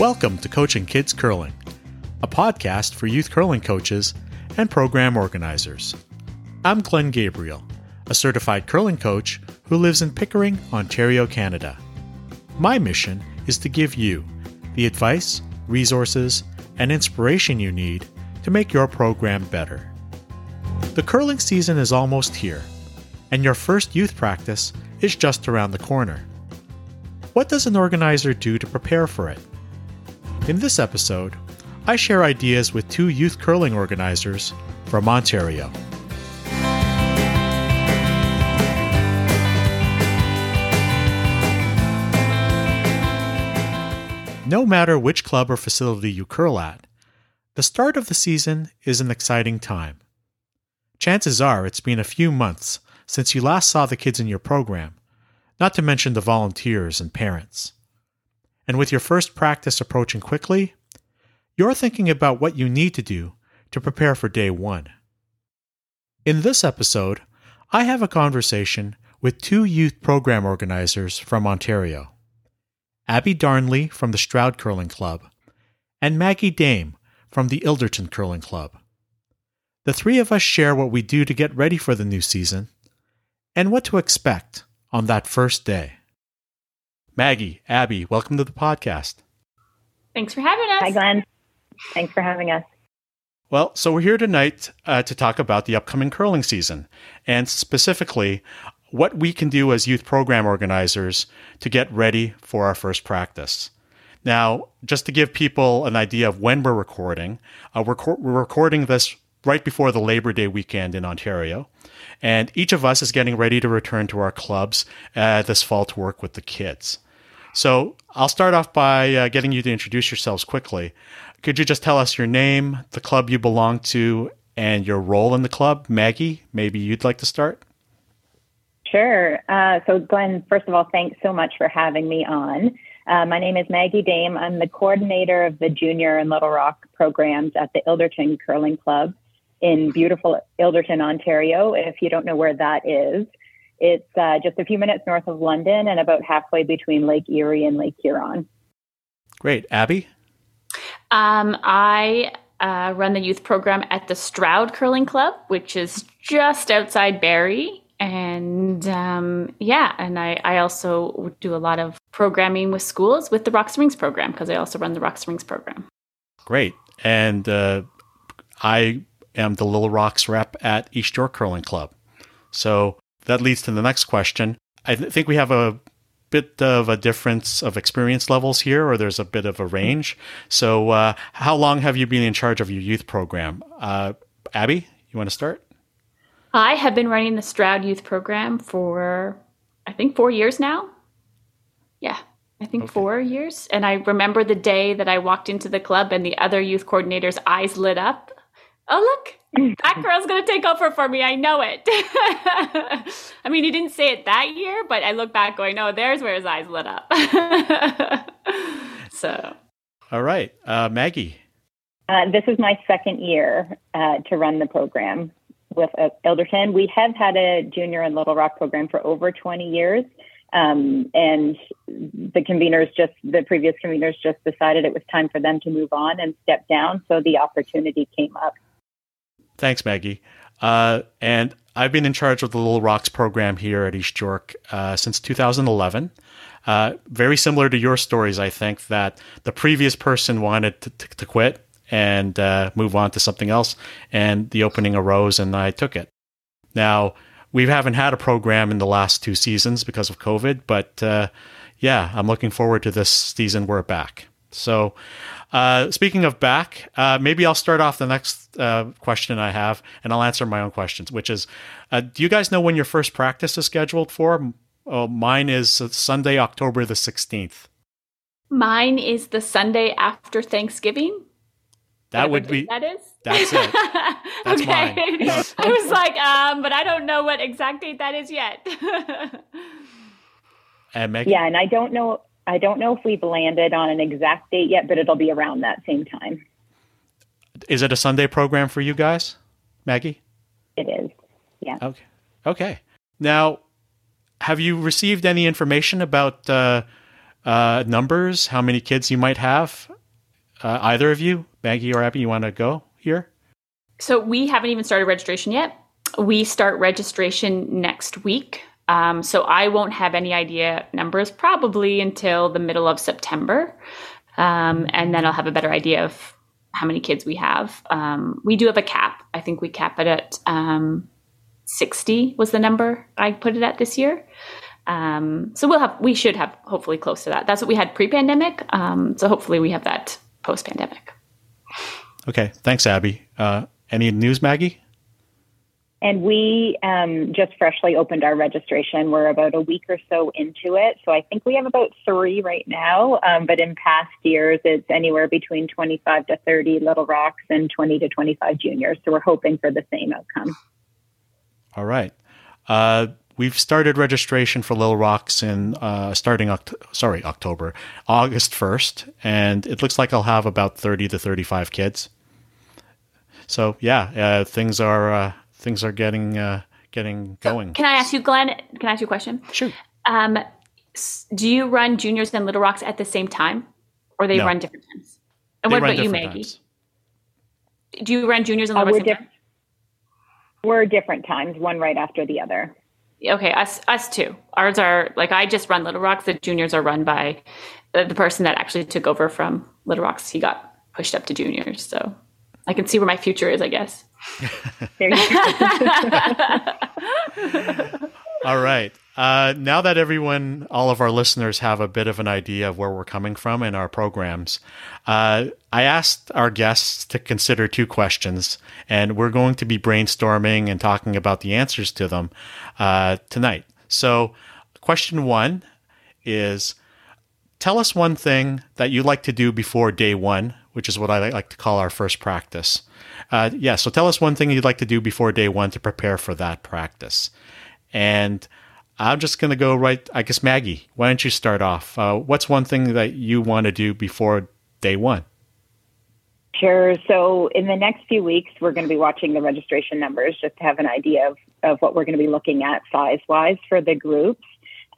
Welcome to Coaching Kids Curling, a podcast for youth curling coaches and program organizers. I'm Glenn Gabriel, a certified curling coach who lives in Pickering, Ontario, Canada. My mission is to give you the advice, resources, and inspiration you need to make your program better. The curling season is almost here, and your first youth practice is just around the corner. What does an organizer do to prepare for it? In this episode, I share ideas with two youth curling organizers from Ontario. No matter which club or facility you curl at, the start of the season is an exciting time. Chances are it's been a few months since you last saw the kids in your program, not to mention the volunteers and parents. And with your first practice approaching quickly, you're thinking about what you need to do to prepare for day one. In this episode, I have a conversation with two youth program organizers from Ontario. Abby Darnley from the Stroud Curling Club, and Maggie Dame from the Ilderton Curling Club. The three of us share what we do to get ready for the new season and what to expect on that first day. Maggie, Abby, welcome to the podcast. Thanks for having us. Hi, Glenn. Thanks for having us. Well, so we're here tonight uh, to talk about the upcoming curling season and specifically what we can do as youth program organizers to get ready for our first practice. Now, just to give people an idea of when we're recording, uh, we're, co- we're recording this right before the Labor Day weekend in Ontario. And each of us is getting ready to return to our clubs uh, this fall to work with the kids. So I'll start off by uh, getting you to introduce yourselves quickly. Could you just tell us your name, the club you belong to, and your role in the club? Maggie, maybe you'd like to start? Sure. Uh, so, Glenn, first of all, thanks so much for having me on. Uh, my name is Maggie Dame. I'm the coordinator of the Junior and Little Rock programs at the Ilderton Curling Club in beautiful Ilderton, Ontario. If you don't know where that is, it's uh, just a few minutes north of London and about halfway between Lake Erie and Lake Huron. Great. Abby? Um, I uh, run the youth program at the Stroud Curling Club, which is just outside Barrie and um, yeah, and I, I also do a lot of programming with schools with the Rocks and Rings program because I also run the Rocks and Rings program. Great. And uh, I am the Little Rocks rep at East York Curling Club. So that leads to the next question. I th- think we have a bit of a difference of experience levels here, or there's a bit of a range. So, uh, how long have you been in charge of your youth program? Uh, Abby, you want to start? I have been running the Stroud Youth Program for, I think, four years now. Yeah, I think okay. four years. And I remember the day that I walked into the club and the other youth coordinator's eyes lit up. Oh, look, that girl's going to take over for me. I know it. I mean, he didn't say it that year, but I look back going, "No, there's where his eyes lit up. so. All right. Uh, Maggie. Uh, this is my second year uh, to run the program with uh, Ilderton. We have had a junior and Little Rock program for over 20 years. Um, and the conveners just, the previous conveners just decided it was time for them to move on and step down. So the opportunity came up. Thanks, Maggie. Uh, and I've been in charge of the Little Rocks program here at East York uh, since 2011. Uh, very similar to your stories, I think that the previous person wanted to, to, to quit and uh, move on to something else. And the opening arose, and I took it. Now we haven't had a program in the last two seasons because of COVID, but uh, yeah, I'm looking forward to this season. We're back. So, uh, speaking of back, uh, maybe I'll start off the next uh, question I have, and I'll answer my own questions. Which is, uh, do you guys know when your first practice is scheduled for? Oh, mine is Sunday, October the 16th. Mine is the Sunday after Thanksgiving. That would be that is. That's it. That's okay. mine. I was like, um, but I don't know what exact date that is yet. and Megan? Yeah, and I don't know. I don't know if we've landed on an exact date yet, but it'll be around that same time. Is it a Sunday program for you guys, Maggie? It is. Yeah. Okay. Okay. Now, have you received any information about uh, uh, numbers, how many kids you might have? Uh, either of you, Maggie or Abby, you want to go here? So we haven't even started registration yet. We start registration next week. Um, so I won't have any idea numbers probably until the middle of September. Um, and then I'll have a better idea of how many kids we have. Um, we do have a cap. I think we cap it at um, 60 was the number I put it at this year. Um, so we'll have, we should have hopefully close to that. That's what we had pre-pandemic. Um, so hopefully we have that post-pandemic. Okay. Thanks, Abby. Uh, any news, Maggie? And we um, just freshly opened our registration. We're about a week or so into it. So I think we have about three right now. Um, but in past years, it's anywhere between 25 to 30 Little Rocks and 20 to 25 juniors. So we're hoping for the same outcome. All right. Uh, we've started registration for Little Rocks in uh, starting Oct- sorry October, August 1st. And it looks like I'll have about 30 to 35 kids. So yeah, uh, things are uh, things are getting uh, getting going. Can I ask you, Glenn? Can I ask you a question? Sure. Um, do you run juniors and Little Rocks at the same time, or they No. run different times? And They what about you, Maggie? times. Do you run juniors and Uh, Little we're, Rocks? diff- we're different times, one right after the other. Okay, us us too. Ours are like I just run Little Rocks. The juniors are run by the, the person that actually took over from Little Rocks. He got pushed up to juniors, so I can see where my future is. I guess. There you go. All right. Uh, now that everyone, all of our listeners have a bit of an idea of where we're coming from in our programs, uh, I asked our guests to consider two questions, and we're going to be brainstorming and talking about the answers to them uh, tonight. So, question one is Tell us one thing that you like to do before day one, which is what I like to call our first practice. Uh, yeah, so tell us one thing you'd like to do before day one to prepare for that practice. And I'm just going to go right. I guess, Maggie, why don't you start off? Uh, what's one thing that you want to do before day one? Sure. So in the next few weeks, we're going to be watching the registration numbers just to have an idea of, of what we're going to be looking at size wise for the groups.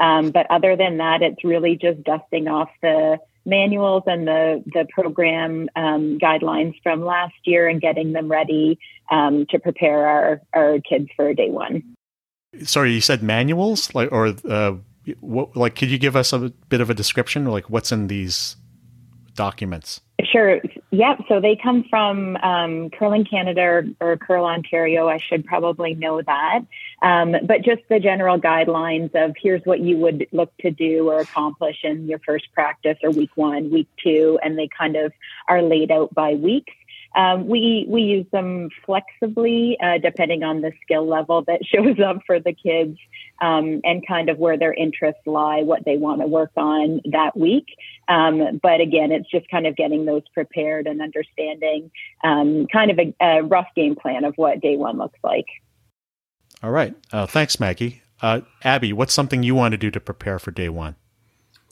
Um, but other than that, it's really just dusting off the manuals and the, the program um, guidelines from last year and getting them ready um, to prepare our, our kids for day one. Sorry, you said manuals, like or uh, what? Like, could you give us a bit of a description, like what's in these documents? Sure. Yep. So they come from um, Curling Canada or, or Curl Ontario. I should probably know that. Um, but just the general guidelines of here's what you would look to do or accomplish in your first practice or week one, week two, and they kind of are laid out by weeks. Um, we we use them flexibly uh, depending on the skill level that shows up for the kids um, and kind of where their interests lie, what they want to work on that week. Um, but again, it's just kind of getting those prepared and understanding um, kind of a, a rough game plan of what day one looks like. All right. Uh, thanks, Maggie. Uh, Abby, what's something you want to do to prepare for day one?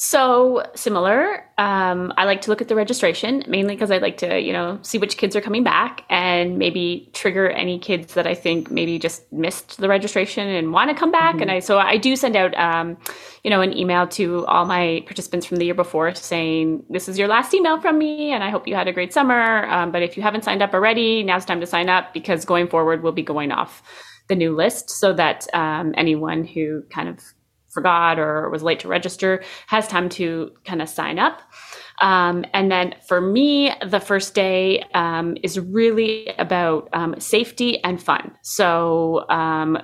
So similar. Um, I like to look at the registration mainly because I like to, you know, see which kids are coming back and maybe trigger any kids that I think maybe just missed the registration and want to come back. And I so I do send out, um, you know, an email to all my participants from the year before saying this is your last email from me, and I hope you had a great summer. Um, but if you haven't signed up already, now's time to sign up because going forward we'll be going off the new list so that um, anyone who kind of forgot or was late to register has time to kind of sign up. Um, and then for me, the first day um, is really about um, safety and fun. So, um,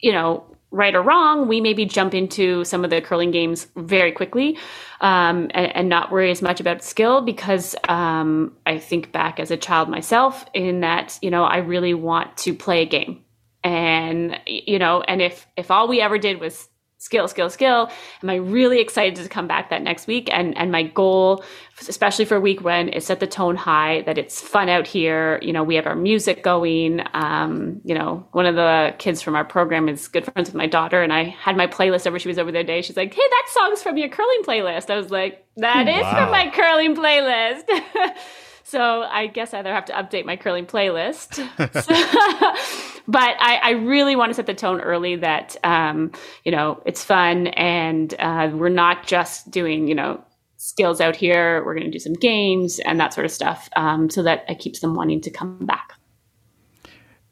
you know, right or wrong, we maybe jump into some of the curling games very quickly um, and, and not worry as much about skill because um, I think back as a child myself in that, you know, I really want to play a game. And, you know, and if, if all we ever did was skill, skill, skill. Am I really excited to come back that next week? And and my goal, especially for week one, is set the tone high that it's fun out here. You know, we have our music going. Um, you know, one of the kids from our program is good friends with my daughter, and I had my playlist over. She was over there today. She's like, "Hey, that song's from your curling playlist." I was like, "That is Wow. from my curling playlist." So I guess I either have to update my curling playlist. but I, I, really want to set the tone early that um, you know it's fun and uh, we're not just doing you know skills out here. We're going to do some games and that sort of stuff, um, so that it keeps them wanting to come back.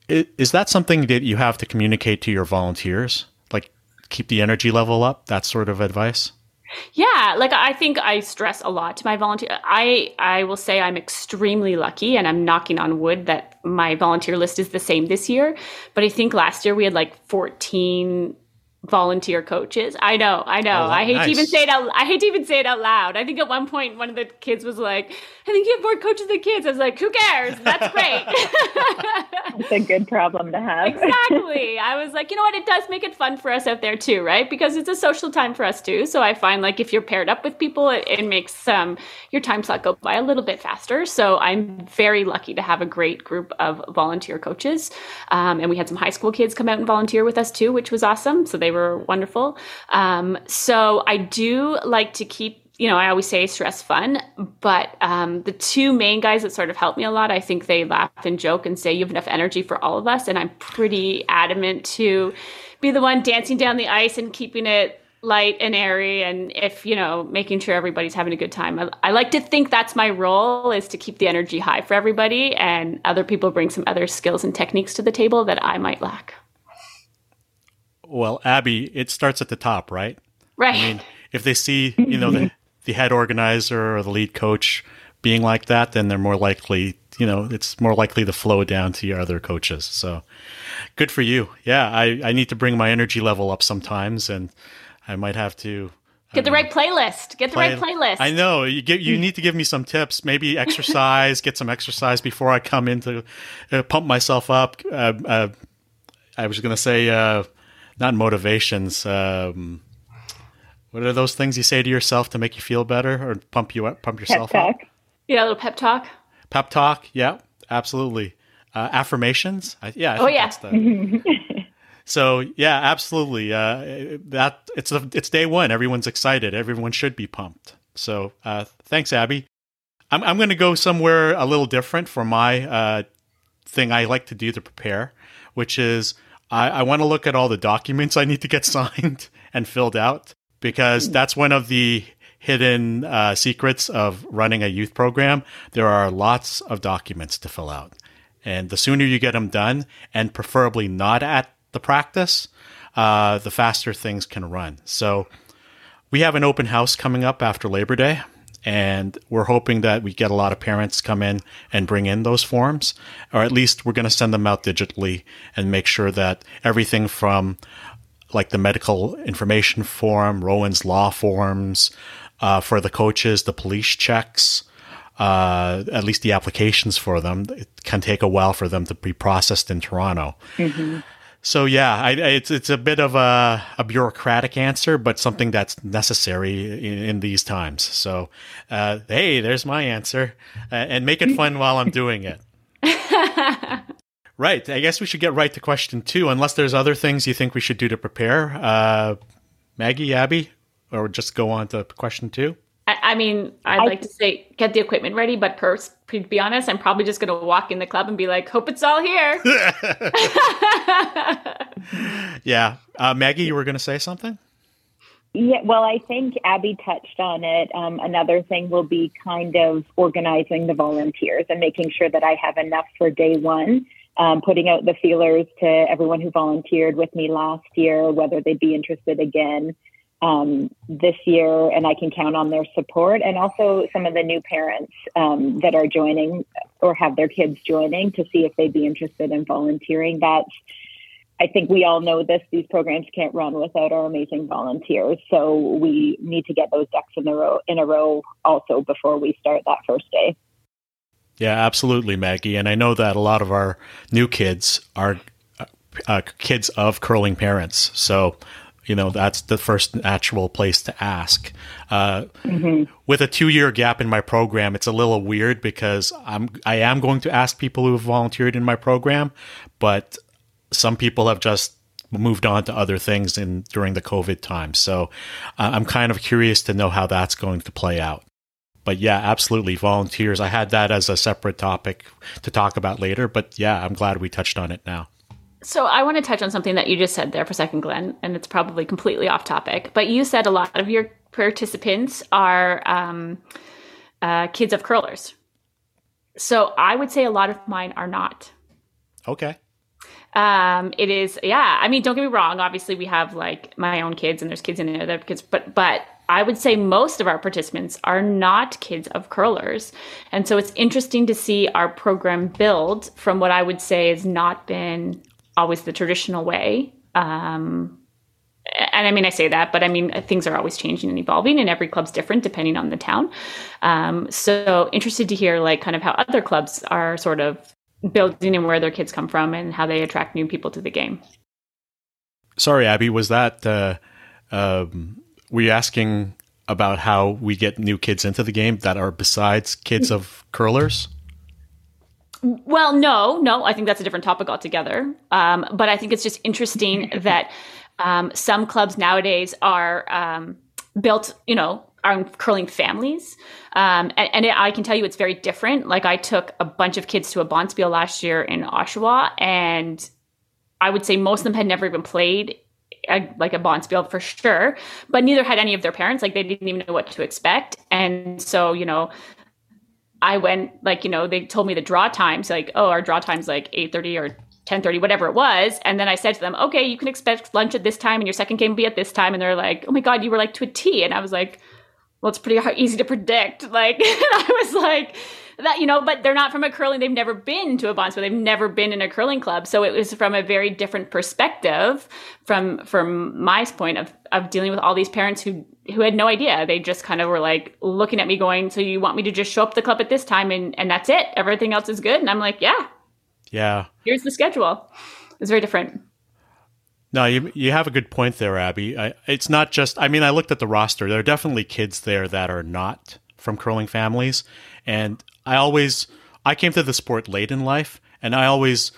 Is that something that you have to communicate to your volunteers? Like keep the energy level up? That sort of advice? Yeah, like I think I stress a lot to my volunteer. I I will say I'm extremely lucky, and I'm knocking on wood that my volunteer list is the same this year. But I think last year we had like 14 volunteer coaches. I know, I know. Oh, I hate nice. to even say it out. I hate to even say it out loud. I think at one point one of the kids was like, "I think you have more coaches than kids." I was like, "Who cares? That's great." it's a good problem to have. exactly. I was like, you know what? It does make it fun for us out there too, right? Because it's a social time for us too. So I find like if you're paired up with people, it, it makes um, your time slot go by a little bit faster. So I'm very lucky to have a great group of volunteer coaches, um, and we had some high school kids come out and volunteer with us too, which was awesome. So they were wonderful. Um, so I do like to keep you know, I always say stress fun, but um, the two main guys that sort of help me a lot, I think they laugh and joke and say you have enough energy for all of us, and I'm pretty adamant to be the one dancing down the ice and keeping it light and airy, and if you know, making sure everybody's having a good time. I, I like to think that's my role is to keep the energy high for everybody, and other people bring some other skills and techniques to the table that I might lack. Well, Abby, it starts at the top, right? Right. I mean, if they see, you know, the, the head organizer or the lead coach being like that, then they're more likely, you know, it's more likely to flow down to your other coaches. So good for you. Yeah, I, I need to bring my energy level up sometimes, and I might have to. Get the know, right playlist. Get the play, right playlist. I know you get. You need to give me some tips. Maybe exercise. get some exercise before I come in to uh, pump myself up. Uh, uh, I was going to say uh, not motivations. Um, what are those things you say to yourself to make you feel better or pump you up, pump yourself pep up? Yeah, a little pep talk. Pep talk. Yeah, absolutely. Uh, affirmations. I, yeah. I oh yeah. so yeah, absolutely. Uh, that it's a, it's day one. Everyone's excited. Everyone should be pumped. So uh, thanks, Abby. I'm I'm going to go somewhere a little different for my uh, thing I like to do to prepare, which is I, I want to look at all the documents I need to get signed and filled out because that's one of the hidden uh, secrets of running a youth program. There are lots of documents to fill out. And the sooner you get them done, and preferably not at the practice, uh, the faster things can run. So we have an open house coming up after Labor Day and we're hoping that we get a lot of parents come in and bring in those forms or at least we're going to send them out digitally and make sure that everything from like the medical information form rowan's law forms uh, for the coaches the police checks uh, at least the applications for them it can take a while for them to be processed in toronto mm-hmm. So yeah, I, it's it's a bit of a, a bureaucratic answer, but something that's necessary in, in these times. So, uh, hey, there's my answer, uh, and make it fun while I'm doing it. right. I guess we should get right to question two, unless there's other things you think we should do to prepare. Uh, Maggie, Abby, or just go on to question two. I, I mean, I'd I, like to say get the equipment ready, but per, to be honest, I'm probably just going to walk in the club and be like, "Hope it's all here." yeah, uh, Maggie, you were going to say something. Yeah, well, I think Abby touched on it. Um, another thing will be kind of organizing the volunteers and making sure that I have enough for day one. Um, putting out the feelers to everyone who volunteered with me last year, whether they'd be interested again um, this year, and I can count on their support, and also some of the new parents um, that are joining or have their kids joining to see if they'd be interested in volunteering. That's I think we all know this. These programs can't run without our amazing volunteers, so we need to get those ducks in a row in a row also before we start that first day. Yeah, absolutely, Maggie. And I know that a lot of our new kids are uh, kids of curling parents. So you know that's the first natural place to ask. Uh, mm-hmm. with a two year gap in my program it's a little weird because i'm i am going to ask people who have volunteered in my program but some people have just moved on to other things in during the covid time. So uh, i'm kind of curious to know how that's going to play out. But yeah absolutely volunteers. I had that as a separate topic to talk about later but yeah i'm glad we touched on it now So I want to touch on something that you just said there for a second, Glenn, and it's probably completely off topic. But you said a lot of your participants are um, uh, kids of curlers. So I would say a lot of mine are not. Okay. Um, it is, yeah. I mean, don't get me wrong. Obviously, we have like my own kids, and there's kids in other kids, but but I would say most of our participants are not kids of curlers, and so it's interesting to see our program build from what I would say has not been always the traditional way. Um, and I mean, I say that, but I mean, things are always changing and evolving, and every club's different depending on the town. Um, so interested to hear like kind of how other clubs are sort of building and where their kids come from and how they attract new people to the game. Sorry, Abby, was that uh, um, were you asking about how we get new kids into the game that are besides kids of curlers? Well, no, no. I think that's a different topic altogether. Um, but I think it's just interesting that um, some clubs nowadays are um, built, you know, are curling families. Um, and, and it, I can tell you it's very different. Like I took a bunch of kids to a bonspiel last year in Oshawa, and I would say most of them had never even played a, like a bonspiel for sure, but neither had any of their parents. Like they didn't even know what to expect. And so, you know, I went like, you know, they told me the draw times, like, oh, our draw time's like 8.30 or 10.30, whatever it was. And then I said to them, okay, you can expect lunch at this time and your second game will be at this time. And they're like, oh my God, you were like to a T. And I was like, well, it's pretty hard, easy to predict. Like, and I was like, that you know but they're not from a curling. They've never been to a bonspiel they've never been in a curling club. So it was from a very different perspective from from my point of of dealing with all these parents who who had no idea. They just kind of were like looking at me going so you want me to just show up the club at this time and and that's it? Everything else is good? And i'm like yeah. Yeah. Here's the schedule. It's very different. No, you you have a good point there, Abby. I, it's not just. I mean, I looked at the roster. There are definitely kids there that are not from curling families, and I always I came to the sport late in life, and I always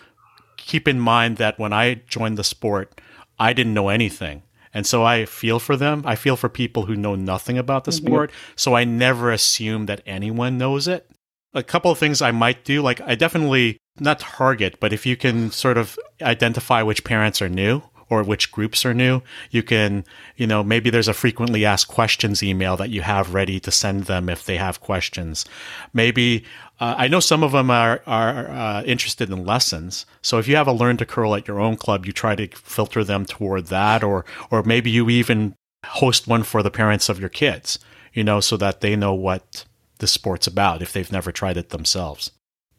keep in mind that when I joined the sport, I didn't know anything. And so I feel for them. I feel for people who know nothing about the mm-hmm. sport. So I never assume that anyone knows it. A couple of things I might do, like I definitely not target, but if you can sort of identify which parents are new, or which groups are new, you can, you know, maybe there's a frequently asked questions email that you have ready to send them if they have questions. Maybe uh, I know some of them are are uh, interested in lessons. So if you have a learn to curl at your own club, you try to filter them toward that, or or maybe you even host one for the parents of your kids, you know, so that they know what the sport's about if they've never tried it themselves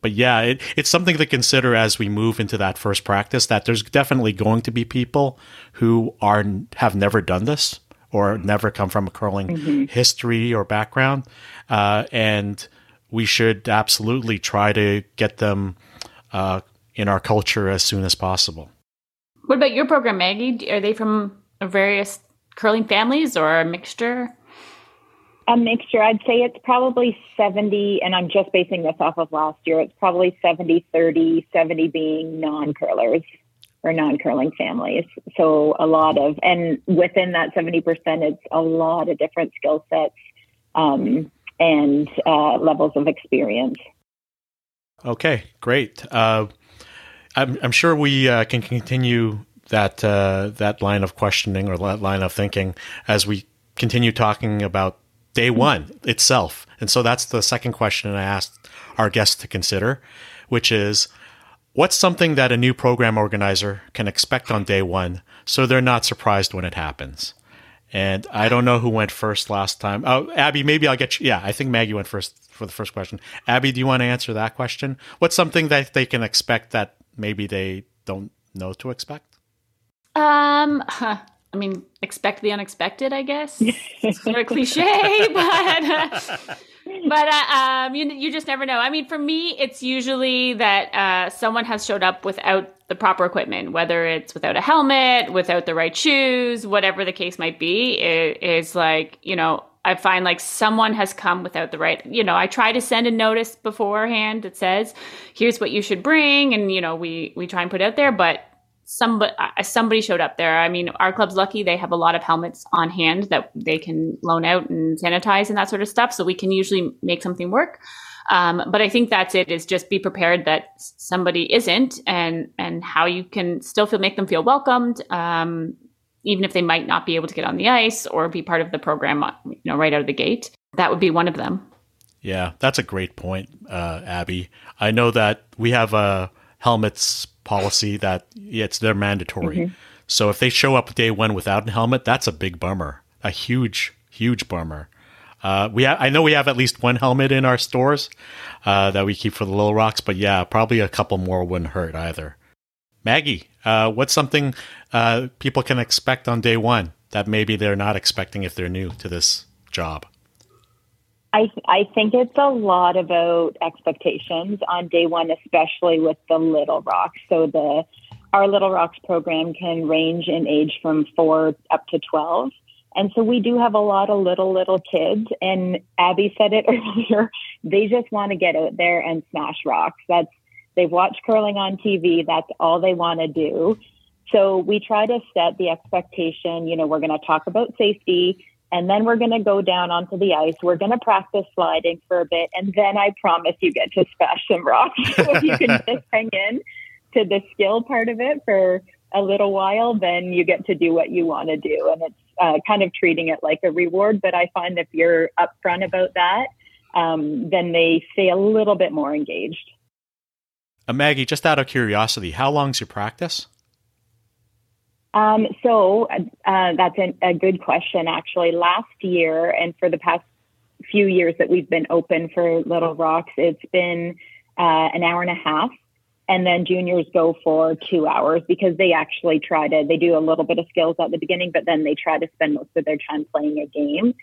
but yeah, it, it's something to consider as we move into that first practice. That there's definitely going to be people who are have never done this or never come from a curling mm-hmm. history or background, uh, and we should absolutely try to get them uh, in our culture as soon as possible. What about your program, Maggie? Are they from various curling families or a mixture? A mixture. I'd say it's probably 70, and I'm just basing this off of last year. It's probably 70 30, 70 being non curlers or non curling families. So a lot of, and within that 70%, it's a lot of different skill sets um, and uh, levels of experience. Okay, great. Uh, I'm, I'm, sure we uh, can continue that uh, that line of questioning or that line of thinking as we continue talking about day one itself. And so that's the second question I asked our guests to consider, which is what's something that a new program organizer can expect on day one so they're not surprised when it happens? And I don't know who went first last time. Oh, Abby, maybe I'll get you. Yeah, I think Maggie went first for the first question. Abby, do you want to answer that question? What's something that they can expect that maybe they don't know to expect? Um. I mean, expect the unexpected, I guess. it's sort of cliche, but but uh, um, you you just never know. I mean, for me, it's usually that uh, someone has showed up without the proper equipment, whether it's without a helmet, without the right shoes, whatever the case might be. It is like you know. I find like someone has come without the right, you know, I try to send a notice beforehand that says, here's what you should bring. And, you know, we, we try and put out there, but somebody uh, somebody showed up there. I mean, our club's lucky; they have a lot of helmets on hand that they can loan out and sanitize and that sort of stuff. So we can usually make something work. Um, but I think that's it. Is just be prepared that somebody isn't, and and how you can still feel make them feel welcomed, um, even if they might not be able to get on the ice or be part of the program, you know, right out of the gate. That would be one of them. Yeah, that's a great point, uh, Abby. I know that we have a helmets policy that it's they're mandatory. Mm-hmm. So if they show up day one without a helmet, that's a big bummer, a huge, huge bummer. Uh, we ha- I know we have at least one helmet in our stores uh, that we keep for the Little Rocks, but yeah, probably a couple more wouldn't hurt either. Maggie, uh, what's something uh, people can expect on day one that maybe they're not expecting if they're new to this job? I, I think it's a lot about expectations on day one, especially with the Little Rocks. So the our Little Rocks program can range in age from four up to 12. And so we do have a lot of little, little kids. And Abby said it earlier, they just want to get out there and smash rocks. That's, they've watched curling on TV. That's all they want to do. So we try to set the expectation, you know, we're going to talk about safety and then we're going to go down onto the ice. We're going to practice sliding for a bit. And then I promise you get to smash some rocks. so if you can just hang in to the skill part of it for a little while, then you get to do what you want to do. And it's uh, kind of treating it like a reward. But I find if you're upfront about that, um, then they stay a little bit more engaged. Uh, Maggie, just out of curiosity, how long's your practice? Um, so uh, that's a, a good question, actually. Last year, and for the past few years that we've been open for Little Rocks, it's been uh, an hour and a half and then juniors go for two hours because they actually try to they do a little bit of skills at the beginning but then they try to spend most of their time playing a game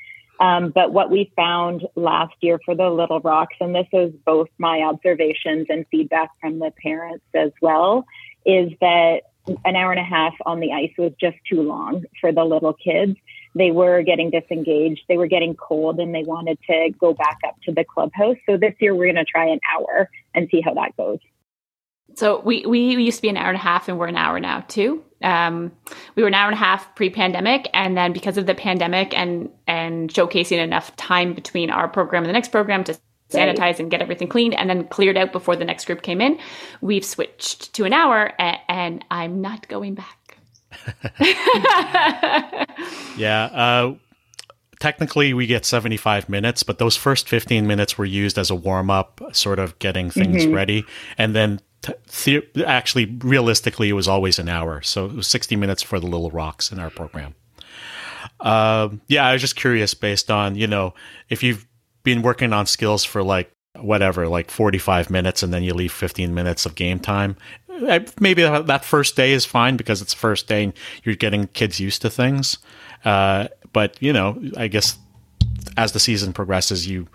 um, but what we found last year for the little rocks and this is both my observations and feedback from the parents as well is that an hour and a half on the ice was just too long for the little kids. They were getting disengaged. They were getting cold and they wanted to go back up to the clubhouse. So this year we're going to try an hour and see how that goes. So we, we used to be an hour and a half and we're an hour now too. Um, we were an hour and a half pre-pandemic and then because of the pandemic and and showcasing enough time between our program and the next program to sanitize and get everything cleaned and then cleared out before the next group came in, we've switched to an hour and, and I'm not going back. yeah. Uh, technically we get 75 minutes, but those first 15 minutes were used as a warm up, sort of getting things mm-hmm. ready. And then the- actually, realistically, it was always an hour. So it was 60 minutes for the Little Rocks in our program. Um, yeah, I was just curious based on, you know, if you've been working on skills for like whatever, like 45 minutes and then you leave 15 minutes of game time. Maybe that first day is fine because it's first day and you're getting kids used to things. Uh, but, you know, I guess as the season progresses, you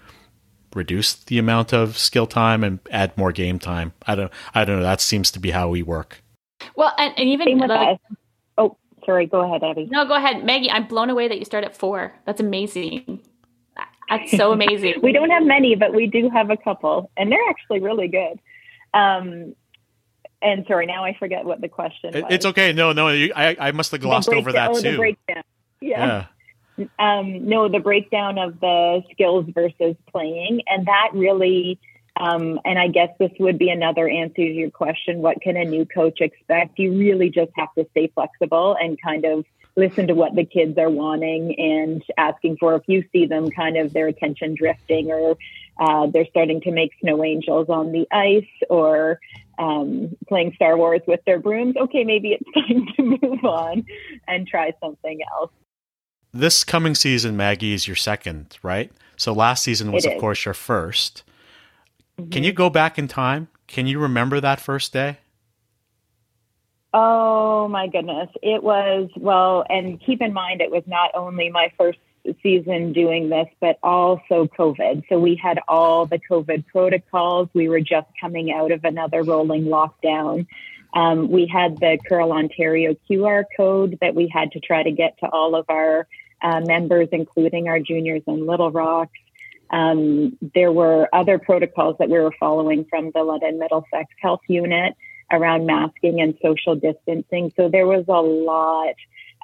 reduce the amount of skill time and add more game time. I don't I don't know. That seems to be how we work. Well, and, and even like, oh, sorry. Go ahead, Abby. No, go ahead, Maggie. I'm blown away that you start at four. That's amazing. That's so amazing. we don't have many, but we do have a couple, and they're actually really good. Um, and sorry, now I forget what the question was. It's okay. No, no, I I must have glossed over that oh, too. Yeah. yeah um, no, the breakdown of the skills versus playing. And that really, um, and I guess this would be another answer to your question what can a new coach expect? You really just have to stay flexible and kind of listen to what the kids are wanting and asking for. If you see them kind of their attention drifting or uh, they're starting to make snow angels on the ice or um, playing Star Wars with their brooms, okay, maybe it's time to move on and try something else this coming season, Maggie, is your second, right? So last season was, of course, your 1st mm-hmm. Can you go back in time? Can you remember that first day? Oh my goodness. It was, well, and keep in mind, it was not only my first season doing this, but also COVID. So we had all the COVID protocols. We were just coming out of another rolling lockdown. Um, we had the Curl Ontario QR code that we had to try to get to all of our uh, members, including our juniors in Little Rocks. Um, there were other protocols that we were following from the London Middlesex Health Unit around masking and social distancing. So there was a lot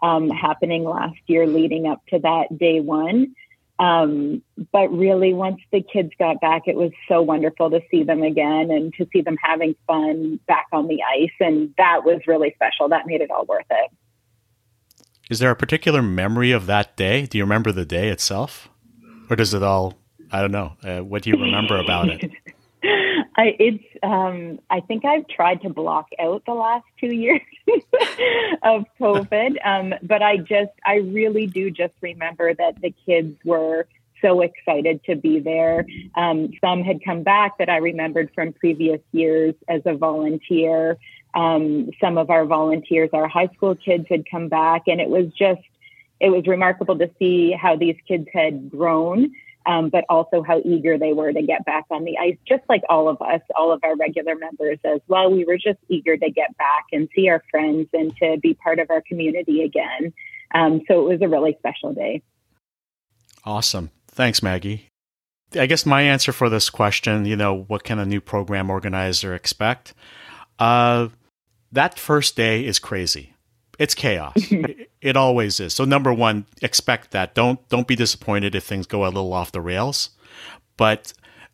um, happening last year leading up to that day one. Um, but really, once the kids got back, it was so wonderful to see them again and to see them having fun back on the ice. And that was really special. That made it all worth it. Is there a particular memory of that day? Do you remember the day itself? Or does it all, I don't know, uh, what do you remember about it? I, it's. Um, I think I've tried to block out the last two years of COVID, um, but I just, I really do just remember that the kids were so excited to be there. Um, some had come back that I remembered from previous years as a volunteer. Um, some of our volunteers, our high school kids, had come back, and it was just, it was remarkable to see how these kids had grown um, but also how eager they were to get back on the ice, just like all of us, all of our regular members as well. We were just eager to get back and see our friends and to be part of our community again. Um, so it was a really special day. Awesome. Thanks, Maggie. I guess my answer for this question, you know, what can a new program organizer expect? Uh, that first day is crazy it's chaos. it, always is. So number one, expect that. Don't don't be disappointed if things go a little off the rails. But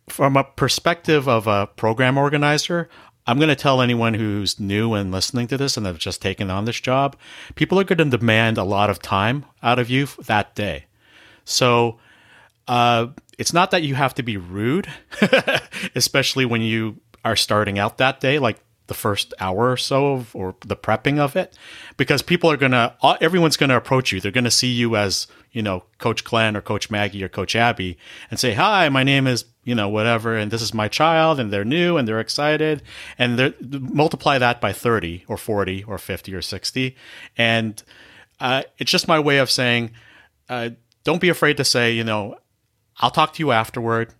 from a perspective of a program organizer, I'm going to tell anyone who's new and listening to this and have just taken on this job, people are going to demand a lot of time out of you that day. So uh, it's not that you have to be rude, especially when you are starting out that day. Like the first hour or so of, or the prepping of it because people are going to everyone's going to approach you. They're going to see you as you know coach glenn or coach maggie or coach abby and say hi my name is you know whatever and this is my child and they're new and they're excited. And they multiply that by 30 or 40 or 50 or 60 and uh, it's just my way of saying uh, don't be afraid to say you know i'll talk to you afterward.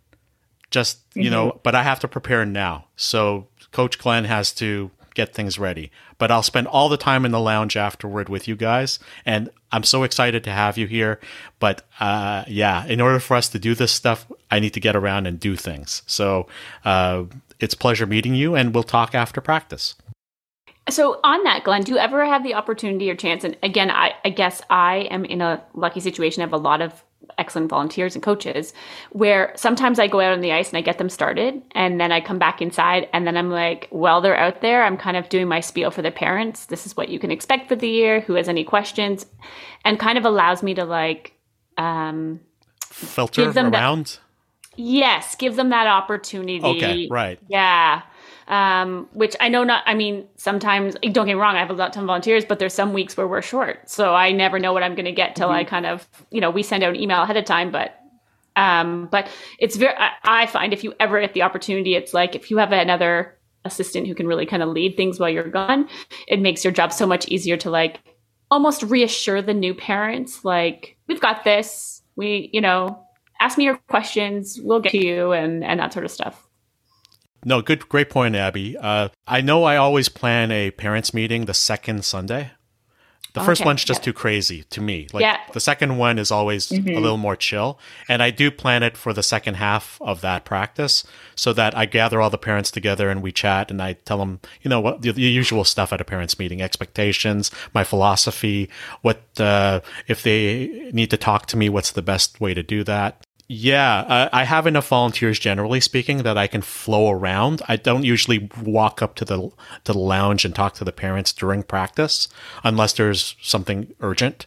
Just you mm-hmm. know but i have to prepare now. So Coach Glenn has to get things ready. But I'll spend all the time in the lounge afterward with you guys, and I'm so excited to have you here. But uh, yeah, in order for us to do this stuff, I need to get around and do things. So uh, it's pleasure meeting you, and we'll talk after practice. So on that, Glenn, do you ever have the opportunity or chance? And again, I, I guess I am in a lucky situation. I have a lot of excellent volunteers and coaches where sometimes I go out on the ice and I get them started and then I come back inside and then I'm like, well, they're out there. I'm kind of doing my spiel for the parents. This is what you can expect for the year. Who has any questions? And kind of allows me to like um filter around. That, yes, give them that opportunity. Okay, right. Yeah um, which I know not. I mean, sometimes don't get me wrong. I have a lot of volunteers, but there's some weeks where we're short, so I never know what I'm going to get till mm-hmm. I kind of, you know, we send out an email ahead of time. But, um, but it's very. I, I find if you ever get the opportunity, it's like if you have another assistant who can really kind of lead things while you're gone, it makes your job so much easier to like almost reassure the new parents, like we've got this. We, you know, ask me your questions. We'll get to you, and and that sort of stuff. No, good, great point, Abby. Uh, I know I always plan a parents' meeting the second Sunday. The okay, first one's just yeah. too crazy to me. Like yeah. the second one is always mm-hmm. a little more chill, and I do plan it for the second half of that practice, so that I gather all the parents together and we chat, and I tell them, you know, what the, the usual stuff at a parents' meeting: expectations, my philosophy, what uh, if they need to talk to me, what's the best way to do that. Yeah, uh, I have enough volunteers, generally speaking, that I can flow around. I don't usually walk up to the to the lounge and talk to the parents during practice, unless there's something urgent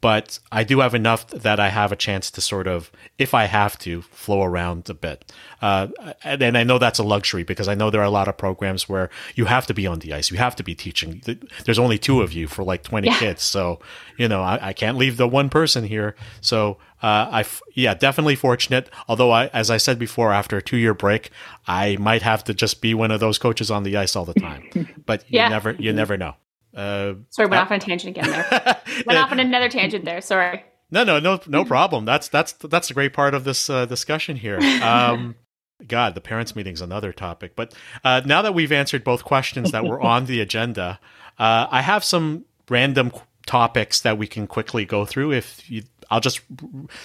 but I do have enough that I have a chance to sort of, if I have to, flow around a bit. Uh, and, I know that's a luxury because I know there are a lot of programs where you have to be on the ice, you have to be teaching. There's only two of you for like 20 yeah. kids, so you know I, I, can't leave the one person here. So uh, I, yeah, definitely fortunate. Although I, as I said before, after a two year break, I might have to just be one of those coaches on the ice all the time. But you yeah. never, you never know. Uh, Sorry, went off on a tangent again there. went off on another tangent there. Sorry. No, no, no, no problem. That's that's that's a great part of this uh, discussion here. Um, God, the parents' meeting is another topic. But uh, now that we've answered both questions that were on the agenda, uh, I have some random topics that we can quickly go through. If you, I'll just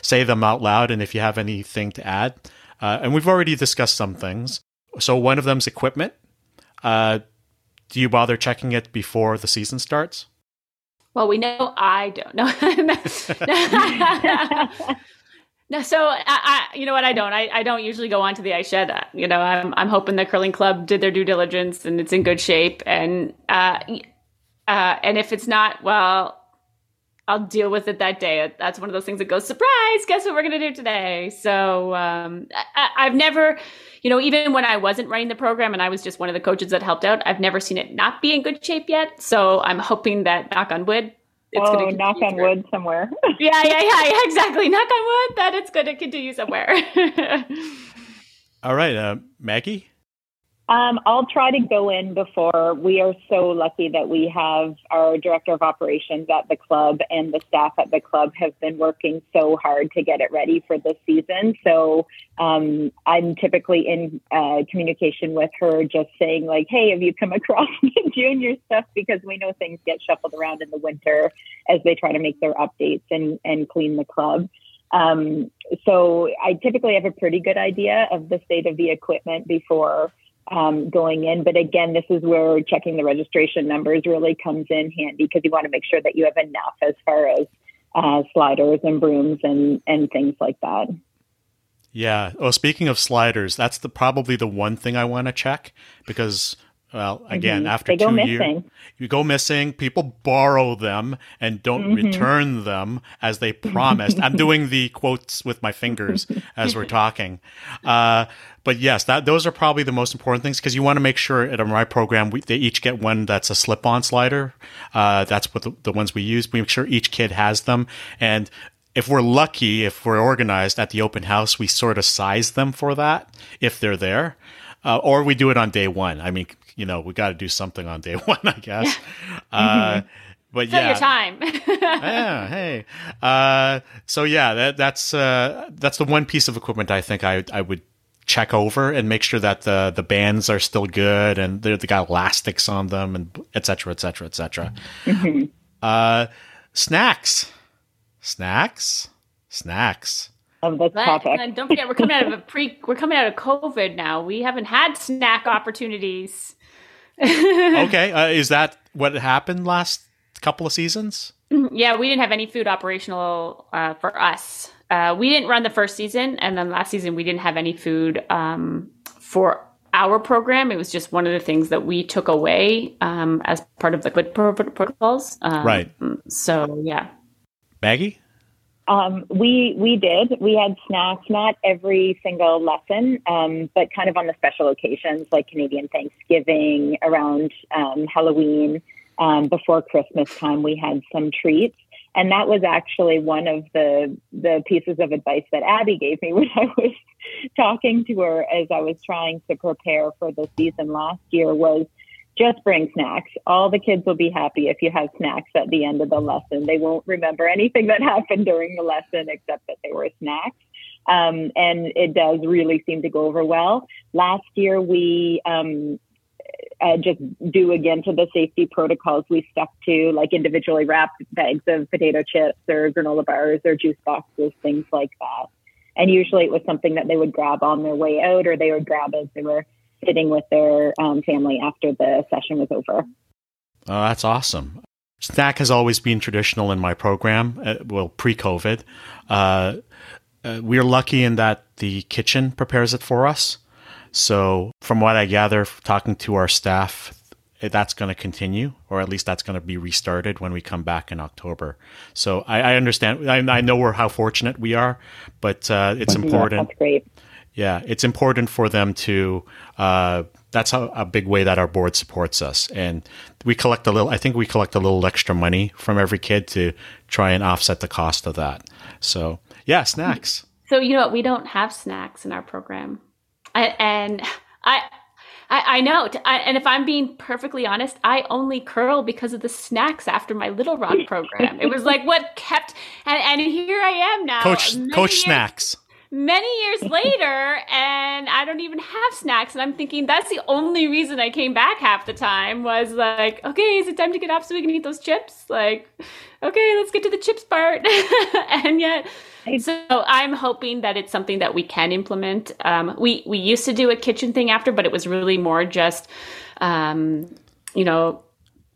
say them out loud, and if you have anything to add, uh, and we've already discussed some things. So one of them is equipment. Do you bother checking it before the season starts? Well, we know I don't know. No, so I, I, you know what? I don't. I, I don't usually go onto the ice shed. Uh, you know, I'm I'm hoping the curling club did their due diligence and it's in good shape. And uh, uh, and if it's not, well, I'll deal with it that day. That's one of those things that goes surprise. Guess what we're gonna do today? So um, I, I've never, you know, even when I wasn't running the program and I was just one of the coaches that helped out, I've never seen it not be in good shape yet. So I'm hoping that knock on wood it's oh, knock on wood somewhere. yeah, yeah, yeah, yeah, exactly. Knock on wood that it's going to continue somewhere. All right, uh, Maggie. Um, I'll try to go in before. We are so lucky that we have our director of operations at the club and the staff at the club have been working so hard to get it ready for this season. So um, I'm typically in uh, communication with her, just saying like, "Hey, have you come across the junior stuff?" Because we know things get shuffled around in the winter as they try to make their updates and and clean the club. Um, so I typically have a pretty good idea of the state of the equipment before um, going in. But again, this is where checking the registration numbers really comes in handy because you want to make sure that you have enough as far as uh, sliders and brooms and, and things like that. Yeah. Well, speaking of sliders, that's the probably the one thing I want to check because well, again, mm-hmm. after two years, you go missing. People borrow them and don't mm-hmm. return them as they promised. I'm doing the quotes with my fingers as we're talking. Uh, but yes, that those are probably the most important things because you want to make sure at my program we, they each get one that's a slip-on slider. Uh, that's what the, the ones we use. We make sure each kid has them, and if we're lucky, if we're organized at the open house, we sort of size them for that if they're there. Uh, or we do it on day one. I mean, you know, we got to do something on day one, I guess. Uh, mm-hmm. But Fill yeah, your time. yeah, hey. Uh, so yeah, that, that's uh, that's the one piece of equipment I think I I would check over and make sure that the the bands are still good and they they got elastics on them and et cetera, et cetera, et cetera. Mm-hmm. Uh, snacks, snacks, snacks of this but, topic. And don't forget, we're coming out of a pre. We're coming out of COVID now. We haven't had snack opportunities. okay, uh, is that what happened last couple of seasons? Yeah, we didn't have any food operational uh, for us. Uh, we didn't run the first season, and then last season we didn't have any food um, for our program. It was just one of the things that we took away um, as part of the COVID protocols. Um, right. So yeah. Maggie. Um, we we did. We had snacks, not every single lesson, um, but kind of on the special occasions like Canadian Thanksgiving, around um, Halloween, um, before Christmas time. We had some treats, and that was actually one of the the pieces of advice that Abby gave me when I was talking to her as I was trying to prepare for the season last year. Was just bring snacks. All the kids will be happy if you have snacks at the end of the lesson. They won't remember anything that happened during the lesson except that they were snacks. Um, and it does really seem to go over well. Last year, we um, uh, just do again to the safety protocols we stuck to, like individually wrapped bags of potato chips or granola bars or juice boxes, things like that. And usually it was something that they would grab on their way out or they would grab as they were sitting with their um, family after the session was over. Oh, that's awesome. Snack has always been traditional in my program, uh, well, pre COVID. Uh, uh, we're lucky in that the kitchen prepares it for us. So, from what I gather, talking to our staff, that's going to continue, or at least that's going to be restarted when we come back in October. So, I, I understand. I, I, know we're how fortunate we are, but uh, it's important. That's great. Yeah, it's important for them to. Uh, that's a, a, big way that our board supports us, and we collect a little. I think we collect a little extra money from every kid to try and offset the cost of that. So yeah, snacks. So you know what? We don't have snacks in our program, I, and I. I, I know, I, and if I'm being perfectly honest, I only curl because of the snacks after my Little Rock program. it was like what kept, and, and here I am now. Coach, Coach years, Snacks many years later and I don't even have snacks. And I'm thinking that's the only reason I came back half the time was like, okay, is it time to get up so we can eat those chips? Like, okay, let's get to the chips part. and yet, so I'm hoping that it's something that we can implement. Um, we we used to do a kitchen thing after, but it was really more just, um, you know,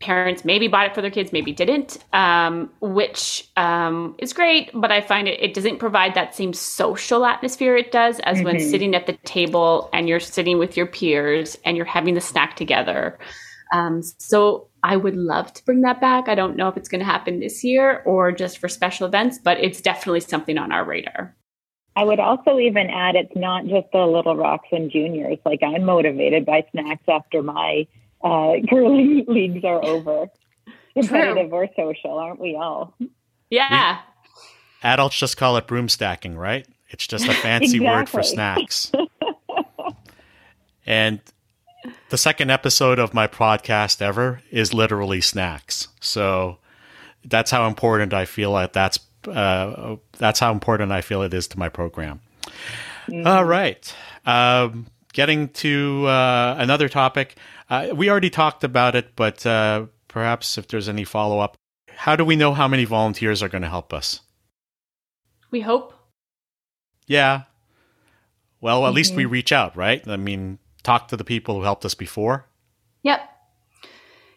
parents maybe bought it for their kids, maybe didn't, um, which um, is great. But I find it, it doesn't provide that same social atmosphere it does as mm-hmm. when sitting at the table and you're sitting with your peers and you're having the snack together. Um, so I would love to bring that back. I don't know if it's going to happen this year or just for special events, but it's definitely something on our radar. I would also even add it's not just the Little Rocks and juniors. Like I'm motivated by snacks after my uh, curling leagues are over. Competitive or social, aren't we all? Yeah. We, adults just call it broom stacking, right? It's just a fancy exactly. word for snacks. and the second episode of my podcast ever is literally snacks. So that's how important I feel that that's uh, that's how important I feel it is to my program. Mm-hmm. All right. Um, getting to uh, another topic. Uh, we already talked about it, but uh, perhaps if there's any follow up, how do we know how many volunteers are going to help us? We hope. Yeah. Well, at mm-hmm. least we mm-hmm. reach out, right? I mean, talk to the people who helped us before. Yep.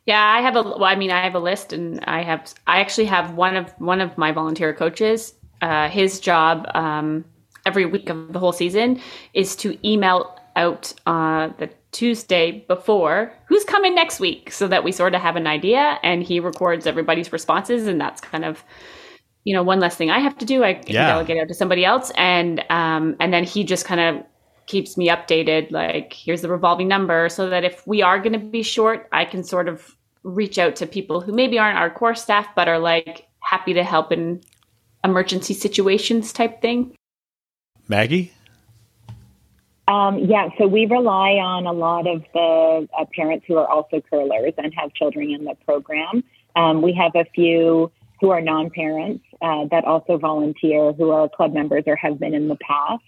Yeah, I have a. Well, I mean, I have a list, and I have. I actually have one of one of my volunteer coaches. Uh, his job um, every week of the whole season is to email out uh, the Tuesday before who's coming next week? So that we sort of have an idea and he records everybody's responses and that's kind of you know one less thing I have to do. I can yeah. delegate out to somebody else and um and then he just kind of keeps me updated like here's the revolving number so that if we are going to be short I can sort of reach out to people who maybe aren't our core staff but are like happy to help in emergency situations type thing. Maggie um, yeah, so we rely on a lot of the uh, parents who are also curlers and have children in the program. Um, we have a few who are non parents uh, that also volunteer who are club members or have been in the past.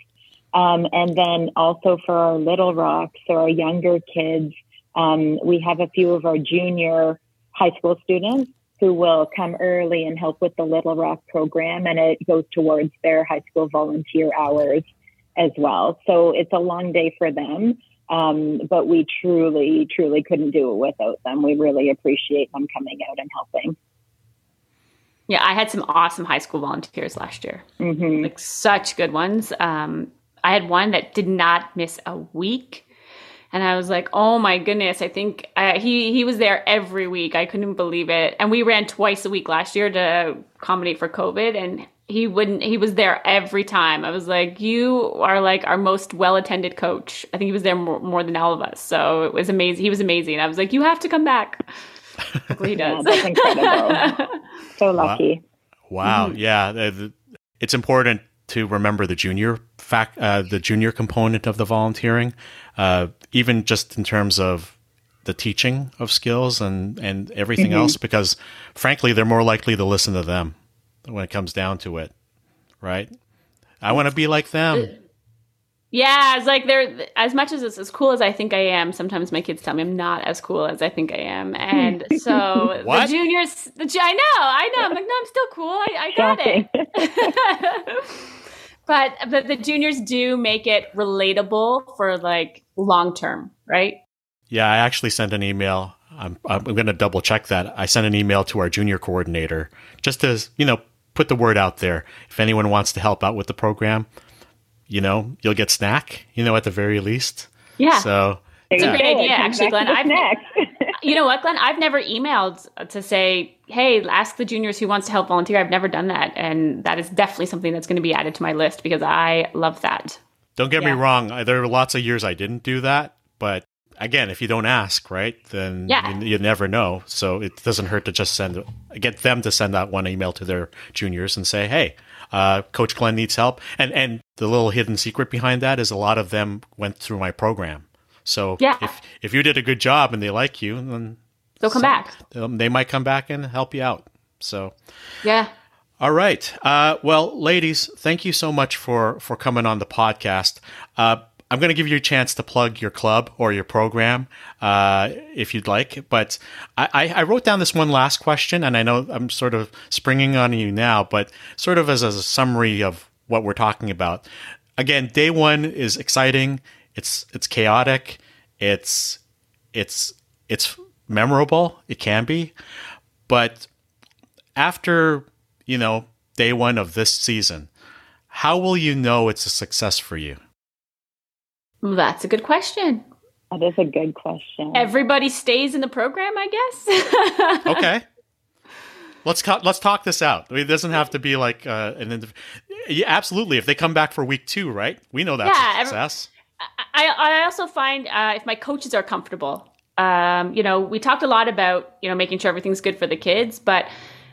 Um, and then also for our Little Rocks or our younger kids, um, we have a few of our junior high school students who will come early and help with the Little Rock program, and it goes towards their high school volunteer hours as well. So it's a long day for them. Um, but we truly, truly couldn't do it without them. We really appreciate them coming out and helping. Yeah, I had some awesome high school volunteers last year. Mm-hmm. Like such good ones. Um, I had one that did not miss a week. And I was like, "Oh my goodness! I think uh, he he was there every week. I couldn't believe it." And we ran twice a week last year to accommodate for COVID. And he wouldn't he was there every time. I was like you are like our most well attended coach. I think he was there more, more, than all of us. So it was amazing he was amazing. I was like you have to come back. He does. Yeah, that's incredible. So lucky. Wow, wow. Mm-hmm. yeah it's important to remember the junior fact uh, the junior component of the volunteering uh, even just in terms of the teaching of skills and and everything mm-hmm. else because frankly they're more likely to listen to them when it comes down to it, right? I want to be like them. Yeah, it's like they're as much as it's as cool as I think I am. Sometimes my kids tell me I'm not as cool as I think I am, and so the juniors, the I know, I know. I'm like, no, I'm still cool. I, I got it. but but the juniors do make it relatable for like long term, right? Yeah, I actually sent an email. I'm I'm going to double check that. I sent an email to our junior coordinator just to you know put the word out there. If anyone wants to help out with the program, you know, you'll get snack, you know, at the very least. Yeah. So it's yeah. a great idea, actually, Glenn. I've, you know what, Glenn? I've never emailed to say, hey, ask the juniors who wants to help volunteer. I've never done that. And that is definitely something that's going to be added to my list because I love that. Don't get yeah. me wrong. There are lots of years I didn't do that, but again, if you don't ask, right, then yeah. you, you, never know. So it doesn't hurt to just send get them to send out one email to their juniors and say, "Hey, uh, Coach Glenn needs help." And and the little hidden secret behind that is a lot of them went through my program. So yeah. if if you did a good job and they like you, then they'll come so, back. They might come back and help you out. So yeah. All right. Uh, well, ladies, thank you so much for for coming on the podcast. Uh, I'm going to give you a chance to plug your club or your program uh, if you'd like. But I, I, wrote down this one last question, and I know I'm sort of springing on you now, but sort of as, as a summary of what we're talking about. Again, day one is exciting. It's it's chaotic. It's it's it's memorable. It can be, but after you know day one of this season, how will you know it's a success for you? That's a good question. That is a good question. Everybody stays in the program, I guess. okay. Let's let's talk this out. It doesn't have to be like uh, an yeah, absolutely. If they come back for week two, right? We know that's yeah, a success. I, I also find uh, if my coaches are comfortable, um, you know, we talked a lot about you know making sure everything's good for the kids, but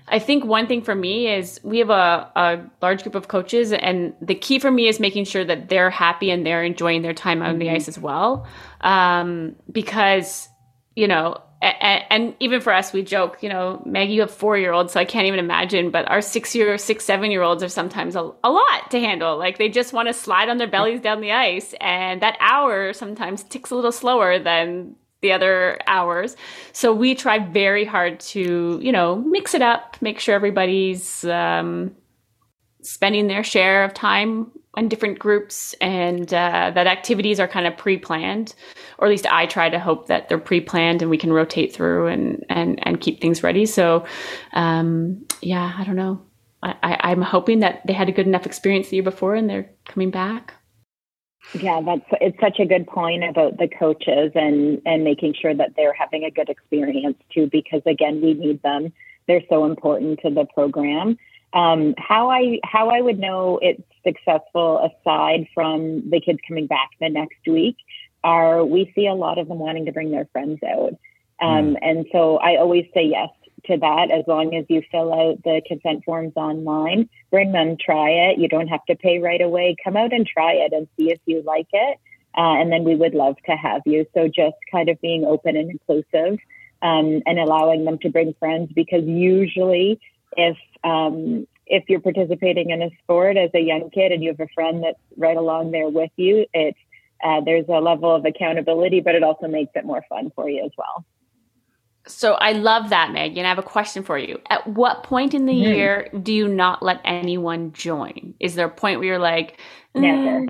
I think one thing for me is we have a, a large group of coaches, and the key for me is making sure that they're happy and they're enjoying their time on the mm-hmm. ice as well. Um, because, you know, and, and, even for us, we joke, you know, Maggie, you have four year olds, so I can't even imagine, but our six year, six, seven year olds are sometimes a, a lot to handle. Like they just want to slide on their bellies down the ice, and that hour sometimes ticks a little slower than the other hours. So we try very hard to, you know, mix it up, make sure everybody's um, spending their share of time in different groups and uh, that activities are kind of pre-planned. Or at least i try to hope that they're pre-planned and we can rotate through and and, and keep things ready. So um, yeah i don't know. I, I, i'm hoping that they had a good enough experience the year before and they're coming back yeah, that's it's such a good point about the coaches and and making sure that they're having a good experience too, because again, we need them. They're so important to the program. Um, how I how I would know it's successful aside from the kids coming back the next week are we see a lot of them wanting to bring their friends out. Um, mm. And so I always say yes to that as long as you fill out the consent forms online. Bring them, try it. You don't have to pay right away. Come out and try it and see if you like it. Uh, and then we would love to have you. So just kind of being open and inclusive um, and allowing them to bring friends because usually if um, if you're participating in a sport as a young kid and you have a friend that's right along there with you, it's uh, there's a level of accountability, but it also makes it more fun for you as well. So I love that, Meg. And I have a question for you. At what point in the mm. year do you not let anyone join? Is there a point where you're like, mm, never?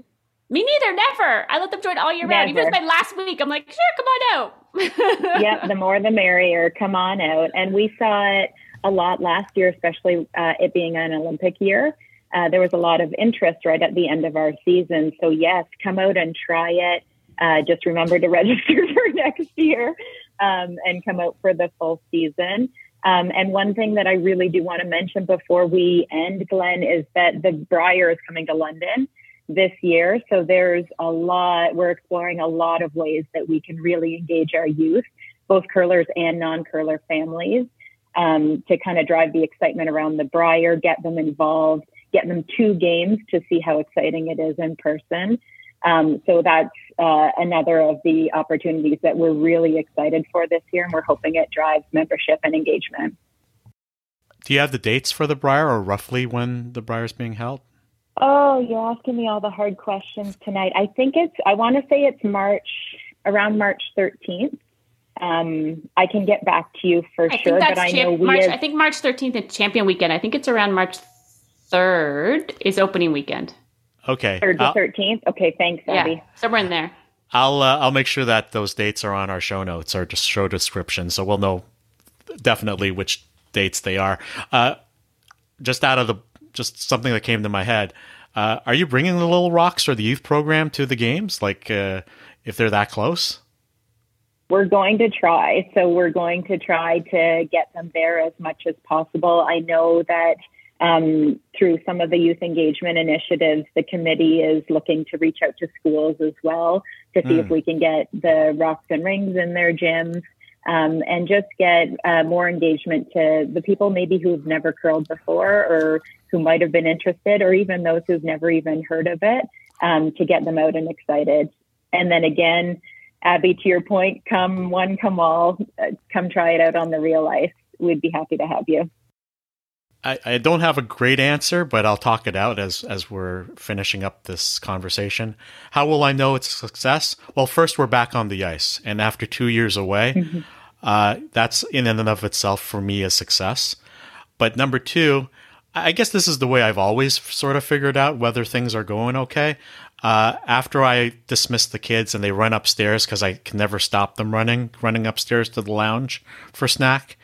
Me neither. Never. I let them join all year never. round. Even if my last week, I'm like, sure, come on out. yep. The more, the merrier. Come on out. And we saw it a lot last year, especially uh, it being an Olympic year. Uh, there was a lot of interest right at the end of our season. So yes, come out and try it. Uh, just remember to register for next year um, and come out for the full season. Um, and one thing that I really do want to mention before we end, Glenn, is that the Brier is coming to London this year. So there's a lot, we're exploring a lot of ways that we can really engage our youth, both curlers and non curler families, um, to kind of drive the excitement around the Brier, get them involved, get them to games to see how exciting it is in person. Um, so that's uh, another of the opportunities that we're really excited for this year, and we're hoping it drives membership and engagement. Do you have the dates for the Brier, or roughly when the Brier is being held? Oh, you're asking me all the hard questions tonight. I think it's. I want to say it's March, around March 13th. Um, I can get back to you for I sure, but I know we. March, I think March 13th is Champion Weekend. I think it's around March 3rd is opening weekend. Okay. Third to thirteenth. Okay, thanks, Abby. Yeah, somewhere in there. I'll uh, I'll make sure that those dates are on our show notes or just show description, so we'll know definitely which dates they are. Uh, just out of the just something that came to my head. Uh, are you bringing the Little Rocks or the youth program to the games? Like, uh, if they're that close? We're going to try. So we're going to try to get them there as much as possible. I know that um, through some of the youth engagement initiatives, the committee is looking to reach out to schools as well to see mm. if we can get the Rocks and Rings in their gyms um, and just get uh, more engagement to the people maybe who've never curled before or who might have been interested or even those who've never even heard of it um, to get them out and excited. And then again, Abby, to your point, come one, come all, uh, come try it out on the real life. We'd be happy to have you. I, I don't have a great answer, but I'll talk it out as as we're finishing up this conversation. How will I know it's a success? Well, first we're back on the ice, and after two years away, mm-hmm. uh, that's in and of itself for me a success. But number two, I guess this is the way I've always sort of figured out whether things are going okay. Uh, after I dismiss the kids and they run upstairs because I can never stop them running, running upstairs to the lounge for snack.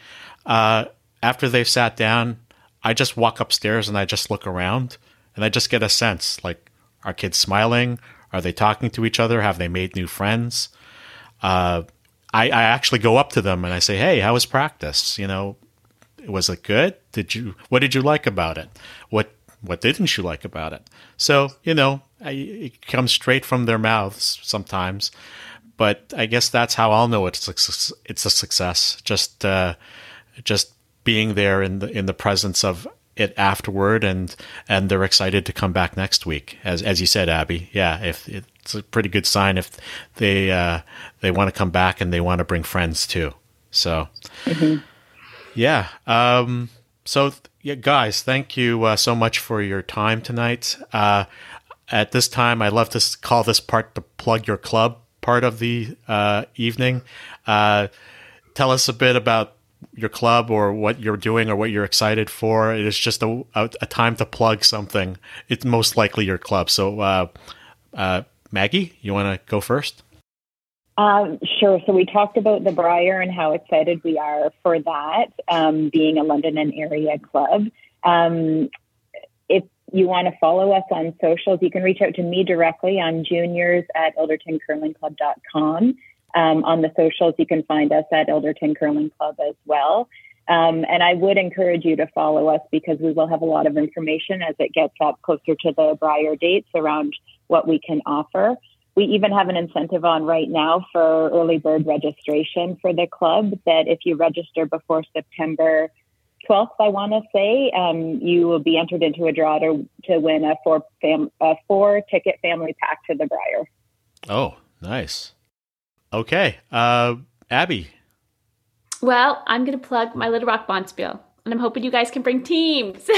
Uh, after they've sat down, I just walk upstairs and I just look around and I just get a sense like, are kids smiling? Are they talking to each other? Have they made new friends? Uh, I, I actually go up to them and I say, "Hey, how was practice? You know, was it good? Did you what did you like about it? What what didn't you like about it?" So you know, I, it comes straight from their mouths sometimes, but I guess that's how I'll know it's a, it's a success. Just uh, just being there in the in the presence of it afterward and and they're excited to come back next week as as you said abby. Yeah if it's a pretty good sign if they uh, they want to come back and they want to bring friends too so. Mm-hmm. yeah um, so yeah guys thank you uh, so much for your time tonight. Uh, at this time i love to call this part the plug your club part of the uh, evening. Uh, tell us a bit about your club or what you're doing or what you're excited for. It is just a, a, a time to plug something. It's most likely your club. So, uh, uh, Maggie, you want to go first? Um, sure. So we talked about the Brier and how excited we are for that, um, being a London and area club. Um, if you want to follow us on socials, you can reach out to me directly on juniors at ildertoncurlingclub.com. Um, on the socials, you can find us at Ilderton Curling Club as well. Um, and I would encourage you to follow us because we will have a lot of information as it gets up closer to the Brier dates around what we can offer. We even have an incentive on right now for early bird registration for the club that if you register before September 12th, I want to say, um, you will be entered into a draw to, to win a four, fam- a four ticket family pack to the Brier. Oh, nice. Okay. Uh, Abby. Well, I'm going to plug my Little Rock Bonspiel and I'm hoping you guys can bring teams.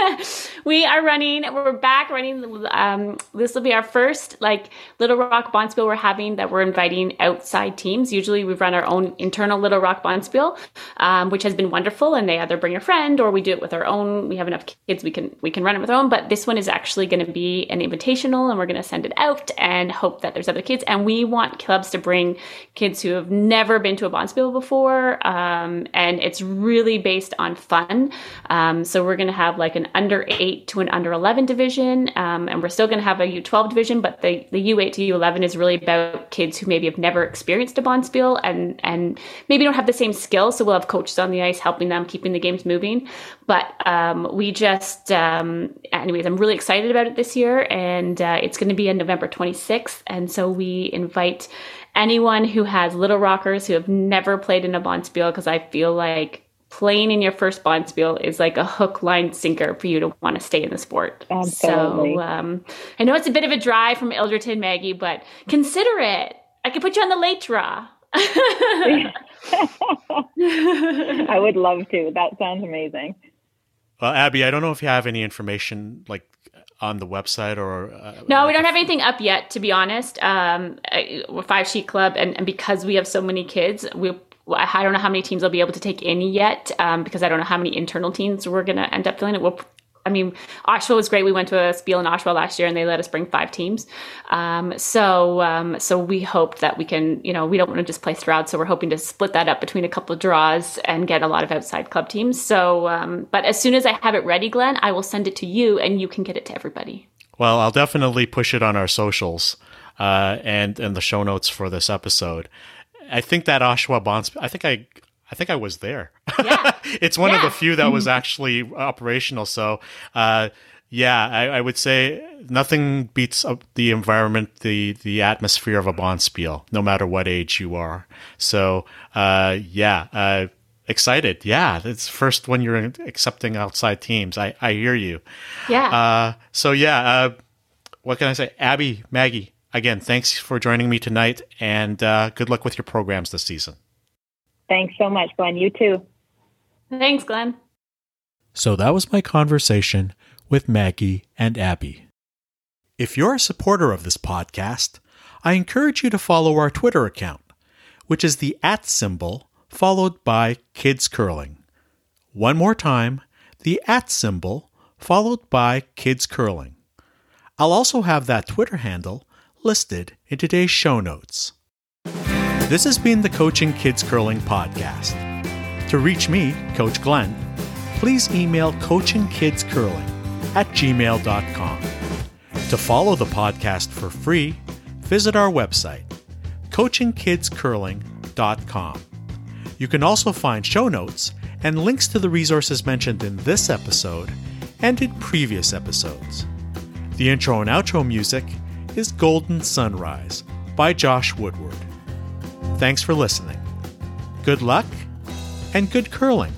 we are running, we're back running. Um, this will be our first like Little Rock Bonspiel we're having that we're inviting outside teams. Usually we run our own internal Little Rock Bonspiel, um, which has been wonderful. And they either bring a friend or we do it with our own. We have enough kids we can we can run it with our own. But this one is actually going to be an invitational, and we're going to send it out and hope that there's other kids. And we want clubs to bring kids who have never been to a Bonspiel before, um, and it's really based on fun fun. Um, so we're going to have like an under eight to an under 11 division, um, and we're still going to have a U12 division, but the, the U8 to U11 is really about kids who maybe have never experienced a bonspiel and, and maybe don't have the same skills. So we'll have coaches on the ice helping them, keeping the games moving. But um, we just, um, anyways, I'm really excited about it this year, and uh, it's going to be on November 26th. And so we invite anyone who has little rockers who have never played in a bonspiel because I feel like playing in your first bonspiel is like a hook, line, sinker for you to want to stay in the sport. Absolutely. So um, I know it's a bit of a drive from Ilderton, Maggie, but consider it. I could put you on the late draw. I would love to. That sounds amazing. Well, Abby, I don't know if you have any information like on the website or uh, no like we don't have anything up yet to be honest um, we're five sheet club and, and because we have so many kids we I don't know how many teams I'll be able to take in yet um, because I don't know how many internal teams we're going to end up filling it. We'll, I mean, Oshawa was great. We went to a spiel in Oshawa last year, and they let us bring five teams. Um, so, um, so we hope that we can, you know, we don't want to just play Stroud, so we're hoping to split that up between a couple of draws and get a lot of outside club teams. So, um, but as soon as I have it ready, Glenn, I will send it to you, and you can get it to everybody. Well, I'll definitely push it on our socials uh, and and the show notes for this episode. I think that Oshawa Bonds. I think I. I think I was there. Yeah. it's one yeah. of the few that was actually operational. So, uh, yeah, I, I, would say nothing beats up the environment, the the atmosphere of a bonspiel, no matter what age you are. So, uh, yeah, uh, excited. Yeah, it's first when you're accepting outside teams. I I hear you. Yeah. Uh, so yeah, uh, what can I say, Abby, Maggie? Again, thanks for joining me tonight, and uh, good luck with your programs this season. Thanks so much, Glenn. You too. Thanks, Glenn. So that was my conversation with Maggie and Abby. If you're a supporter of this podcast, I encourage you to follow our Twitter account, which is the at symbol followed by Kids Curling. One more time, the at symbol followed by Kids Curling. I'll also have that Twitter handle listed in today's show notes. This has been the Coaching Kids Curling podcast. To reach me, Coach Glenn, please email coachingkidscurling at gmail.com. To follow the podcast for free, visit our website, coachingkidscurling.com. You can also find show notes and links to the resources mentioned in this episode and in previous episodes. The intro and outro music is Golden Sunrise by Josh Woodward. Thanks for listening. Good luck and good curling.